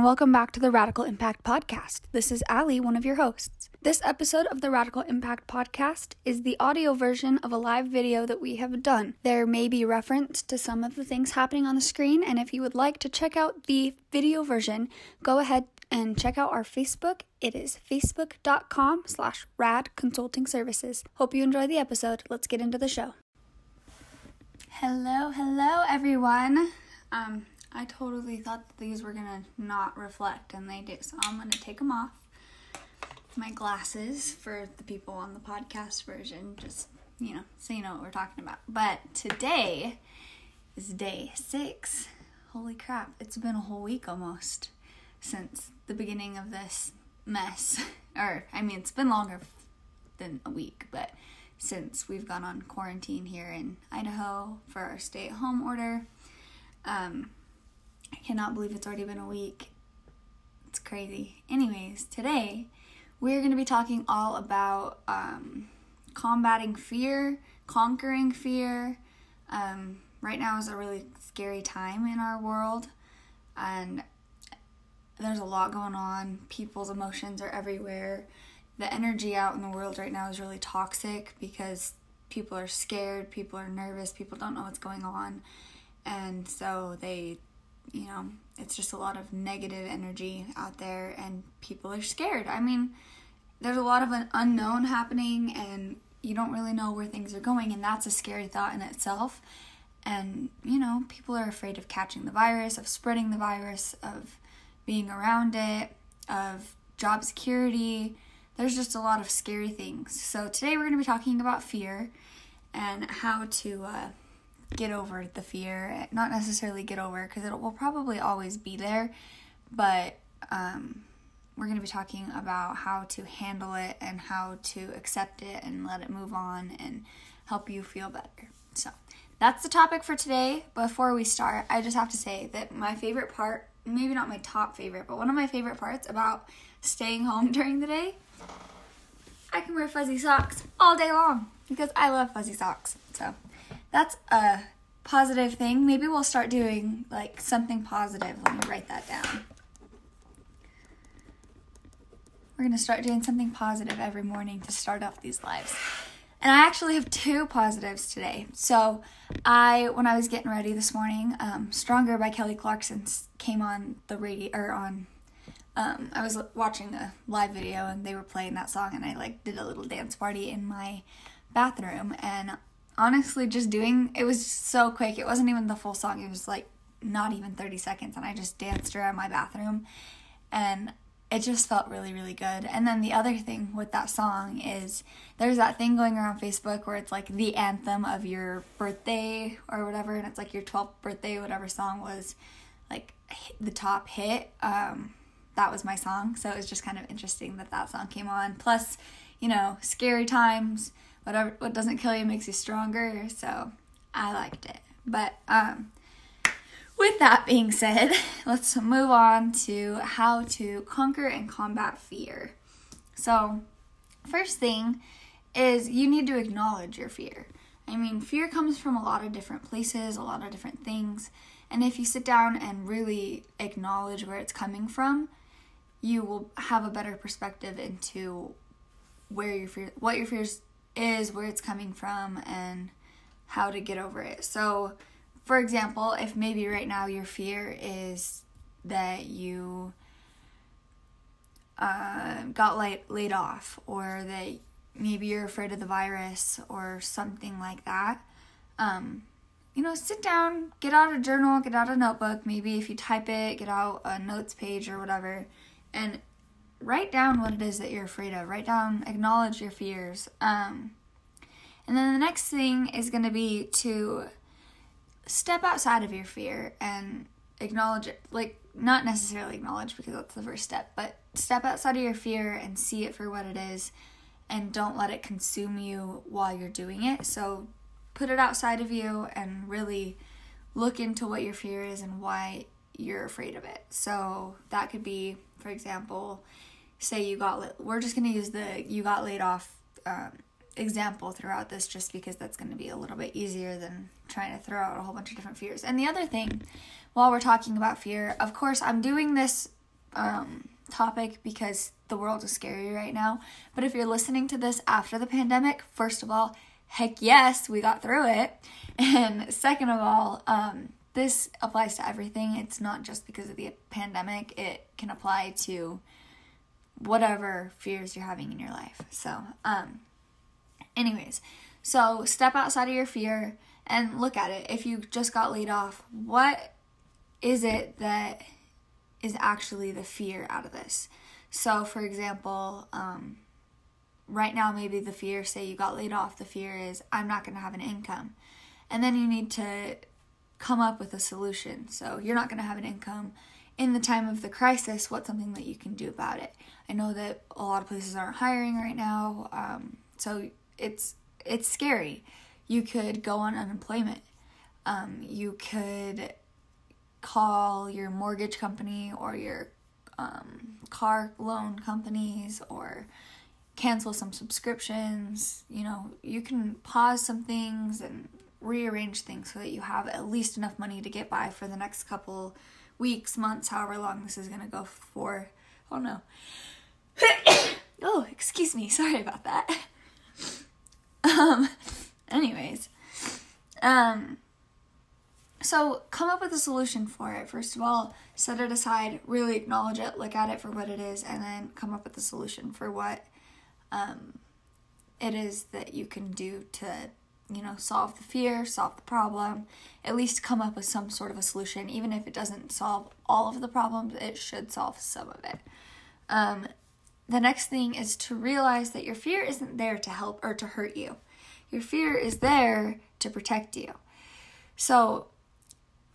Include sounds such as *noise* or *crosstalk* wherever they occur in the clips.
and welcome back to the Radical Impact Podcast. This is Ali, one of your hosts. This episode of the Radical Impact Podcast is the audio version of a live video that we have done. There may be reference to some of the things happening on the screen, and if you would like to check out the video version, go ahead and check out our Facebook. It is facebook.com slash rad consulting services. Hope you enjoy the episode. Let's get into the show. Hello, hello everyone. Um, I totally thought that these were gonna not reflect, and they do. So I'm gonna take them off. My glasses for the people on the podcast version, just you know, so you know what we're talking about. But today is day six. Holy crap! It's been a whole week almost since the beginning of this mess. *laughs* or I mean, it's been longer than a week, but since we've gone on quarantine here in Idaho for our stay-at-home order. Um, I cannot believe it's already been a week. It's crazy. Anyways, today we're going to be talking all about um, combating fear, conquering fear. Um, right now is a really scary time in our world, and there's a lot going on. People's emotions are everywhere. The energy out in the world right now is really toxic because people are scared, people are nervous, people don't know what's going on, and so they you know, it's just a lot of negative energy out there and people are scared. I mean, there's a lot of an unknown happening and you don't really know where things are going and that's a scary thought in itself. And, you know, people are afraid of catching the virus, of spreading the virus, of being around it, of job security. There's just a lot of scary things. So today we're going to be talking about fear and how to uh, get over the fear. Not necessarily get over because it will probably always be there, but um, we're going to be talking about how to handle it and how to accept it and let it move on and help you feel better. So that's the topic for today. Before we start, I just have to say that my favorite part, maybe not my top favorite, but one of my favorite parts about staying home *laughs* during the day, I can wear fuzzy socks all day long because I love fuzzy socks. So that's a positive thing. Maybe we'll start doing like something positive. Let me write that down. We're going to start doing something positive every morning to start off these lives. And I actually have two positives today. So, I when I was getting ready this morning, um, "Stronger" by Kelly Clarkson came on the radio or on. Um, I was watching a live video and they were playing that song, and I like did a little dance party in my bathroom. And honestly just doing it was so quick. It wasn't even the full song. It was like not even 30 seconds and I just danced around my bathroom and it just felt really really good. And then the other thing with that song is there's that thing going around Facebook where it's like the anthem of your birthday or whatever and it's like your 12th birthday whatever song was like the top hit. Um that was my song. So it was just kind of interesting that that song came on. Plus, you know, scary times whatever what doesn't kill you makes you stronger. So I liked it. But um, with that being said, *laughs* let's move on to how to conquer and combat fear. So, first thing is you need to acknowledge your fear. I mean, fear comes from a lot of different places, a lot of different things. And if you sit down and really acknowledge where it's coming from, you will have a better perspective into where your fear what your fears is, where it's coming from, and how to get over it. So, for example, if maybe right now your fear is that you uh, got laid, laid off, or that maybe you're afraid of the virus, or something like that, um, you know, sit down, get out a journal, get out a notebook. Maybe if you type it, get out a notes page or whatever, and write down what it is that you're afraid of. Write down, acknowledge your fears. Um, and then the next thing is going to be to step outside of your fear and acknowledge it. Like, not necessarily acknowledge because that's the first step, but step outside of your fear and see it for what it is and don't let it consume you while you're doing it. So, put it outside of you and really look into what your fear is and why you're afraid of it. So, that could be, for example, say you got we're just going to use the you got laid off um, example throughout this just because that's going to be a little bit easier than trying to throw out a whole bunch of different fears. And the other thing, while we're talking about fear, of course, I'm doing this um, topic because the world is scary right now. But if you're listening to this after the pandemic, first of all, heck yes, we got through it. And second of all, um, this applies to everything. It's not just because of the pandemic, it can apply to whatever fears you're having in your life. So, um, anyways, so step outside of your fear and look at it. If you just got laid off, what is it that is actually the fear out of this? So, for example, um, right now, maybe the fear, say you got laid off, the fear is, I'm not going to have an income. And then you need to come up with a solution. So, you're not going to have an income. In the time of the crisis, what's something that you can do about it? I know that a lot of places aren't hiring right now, um, so it's it's scary. You could go on unemployment. Um, you could call your mortgage company or your um, car loan companies or cancel some subscriptions. You know, you can pause some things and rearrange things so that you have at least enough money to get by for the next couple weeks, months, however long this is going to go for. Oh no. *coughs* oh, excuse me. *laughs* Sorry about that. *laughs* Um anyways, um so come up with a solution for it. First of all, set it aside, really acknowledge it, look at it for what it is, and then come up with a solution for what um, it is that you can do to, you know, solve the fear, solve the problem, at least come up with some sort of a solution. Even if it doesn't solve all of the problems, it should solve some of it. Um, the next thing is to realize that your fear isn't there to help or to hurt you. Your fear is there to protect you. So,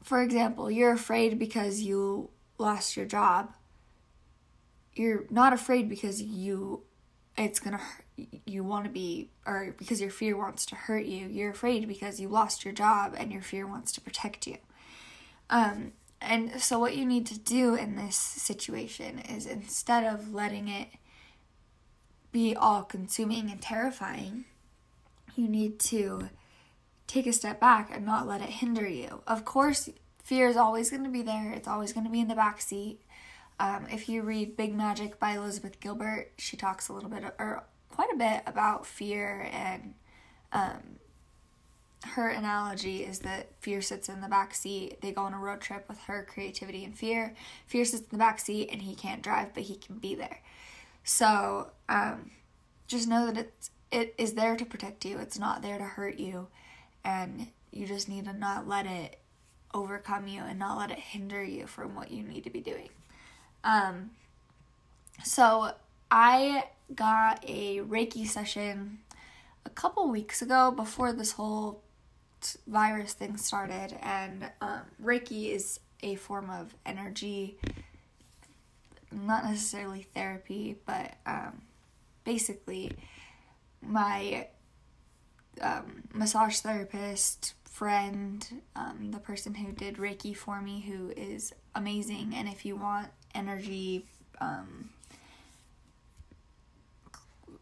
for example, you're afraid because you lost your job. You're not afraid because you it's to hurt. you want to be or because your fear wants to hurt you. You're afraid because you lost your job and your fear wants to protect you. Um and so what you need to do in this situation is instead of letting it be all consuming and terrifying, you need to take a step back and not let it hinder you. Of course, fear is always going to be there, it's always going to be in the back seat. Um, if you read Big Magic by Elizabeth Gilbert, she talks a little bit, or quite a bit, about fear, and um, her analogy is that fear sits in the back seat. They go on a road trip with her creativity and fear. Fear sits in the back seat, and he can't drive, but he can be there. So um, just know that it's it is there to protect you. It's not there to hurt you and you just need to not let it overcome you and not let it hinder you from what you need to be doing. Um, so I got a Reiki session a couple weeks ago before this whole t- virus thing started, and um, Reiki is a form of energy, not necessarily therapy, but um, basically my um, massage therapist friend, um, the person who did Reiki for me, who is amazing. And if you want energy um,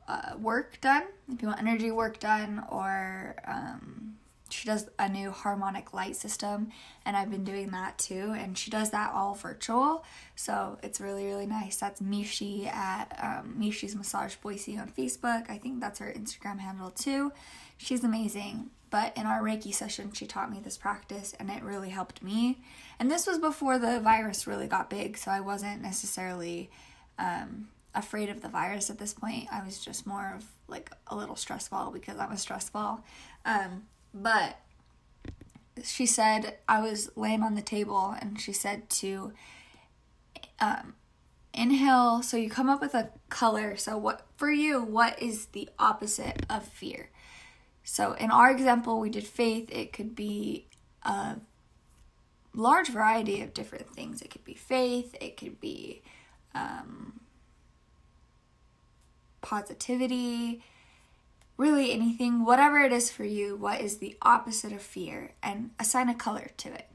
uh, work done, if you want energy work done, or um, she does a new harmonic light system, and I've been doing that too. And she does that all virtual, so it's really really nice. That's Mishi at um, Mishi's Massage Boise on Facebook. I think that's her Instagram handle too. She's amazing. But in our Reiki session, she taught me this practice and it really helped me. And this was before the virus really got big, so I wasn't necessarily um, afraid of the virus at this point. I was just more of like a little stress ball because I'm a. Um, but she said, I was laying on the table and she said to um, inhale. So you come up with a color. So, what for you, what is the opposite of fear? So, in our example, we did faith. It could be a large variety of different things. It could be faith, it could be um, positivity, really anything, whatever it is for you, what is the opposite of fear, and assign a color to it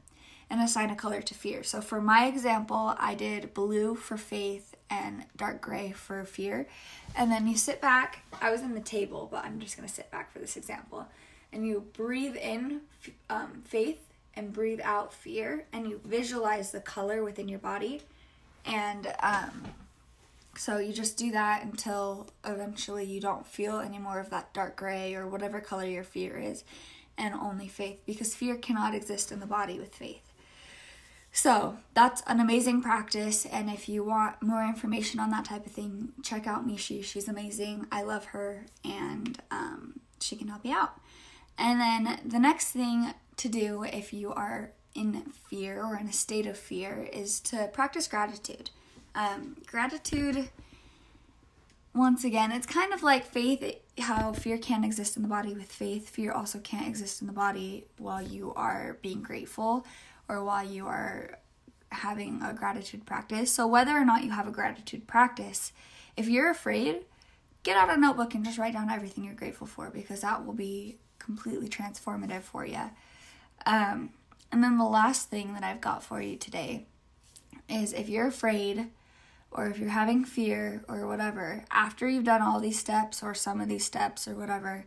and assign a color to fear. So, for my example, I did blue for faith and dark gray for fear. And then you sit back. I was in the table, but I'm just going to sit back for this example. And you breathe in um, faith and breathe out fear, and you visualize the color within your body. And um, so you just do that until eventually you don't feel any more of that dark gray or whatever color your fear is, and only faith, because fear cannot exist in the body with faith. So that's an amazing practice, and if you want more information on that type of thing, check out Mishi. She's amazing. I love her, and um, she can help you out. And then the next thing to do if you are in fear or in a state of fear is to practice gratitude. Um, gratitude, once again, it's kind of like faith, how fear can't exist in the body with faith. Fear also can't exist in the body while you are being grateful or while you are having a gratitude practice. So, whether or not you have a gratitude practice, if you're afraid, get out a notebook and just write down everything you're grateful for because that will be completely transformative for you. Um, and then the last thing that I've got for you today is if you're afraid or if you're having fear or whatever, after you've done all these steps or some of these steps or whatever,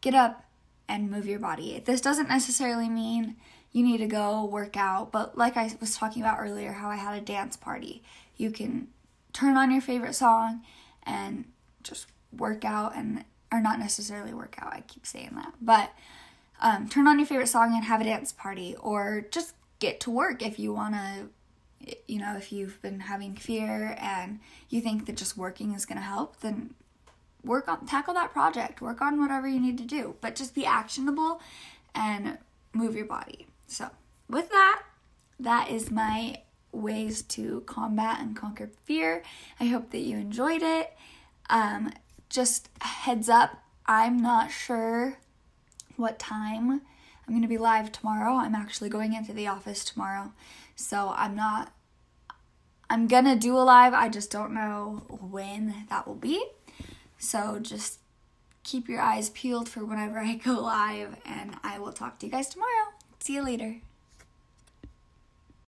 get up and move your body. This doesn't necessarily mean you need to go work out, but like I was talking about earlier, how I had a dance party, you can turn on your favorite song and just work out and or not necessarily work out. I keep saying that, but um, turn on your favorite song and have a dance party, or just get to work if you want to. You know, if you've been having fear and you think that just working is going to help, then work on tackle that project. Work on whatever you need to do, but just be actionable and move your body. So, with that, that is my ways to combat and conquer fear. I hope that you enjoyed it. Um, just heads up, I'm not sure what time I'm going to be live tomorrow. I'm actually going into the office tomorrow. So I'm not, I'm to do a live. I just don't know when that will be. So just keep your eyes peeled for whenever I go *laughs* live, and I will talk to you guys tomorrow. See you later.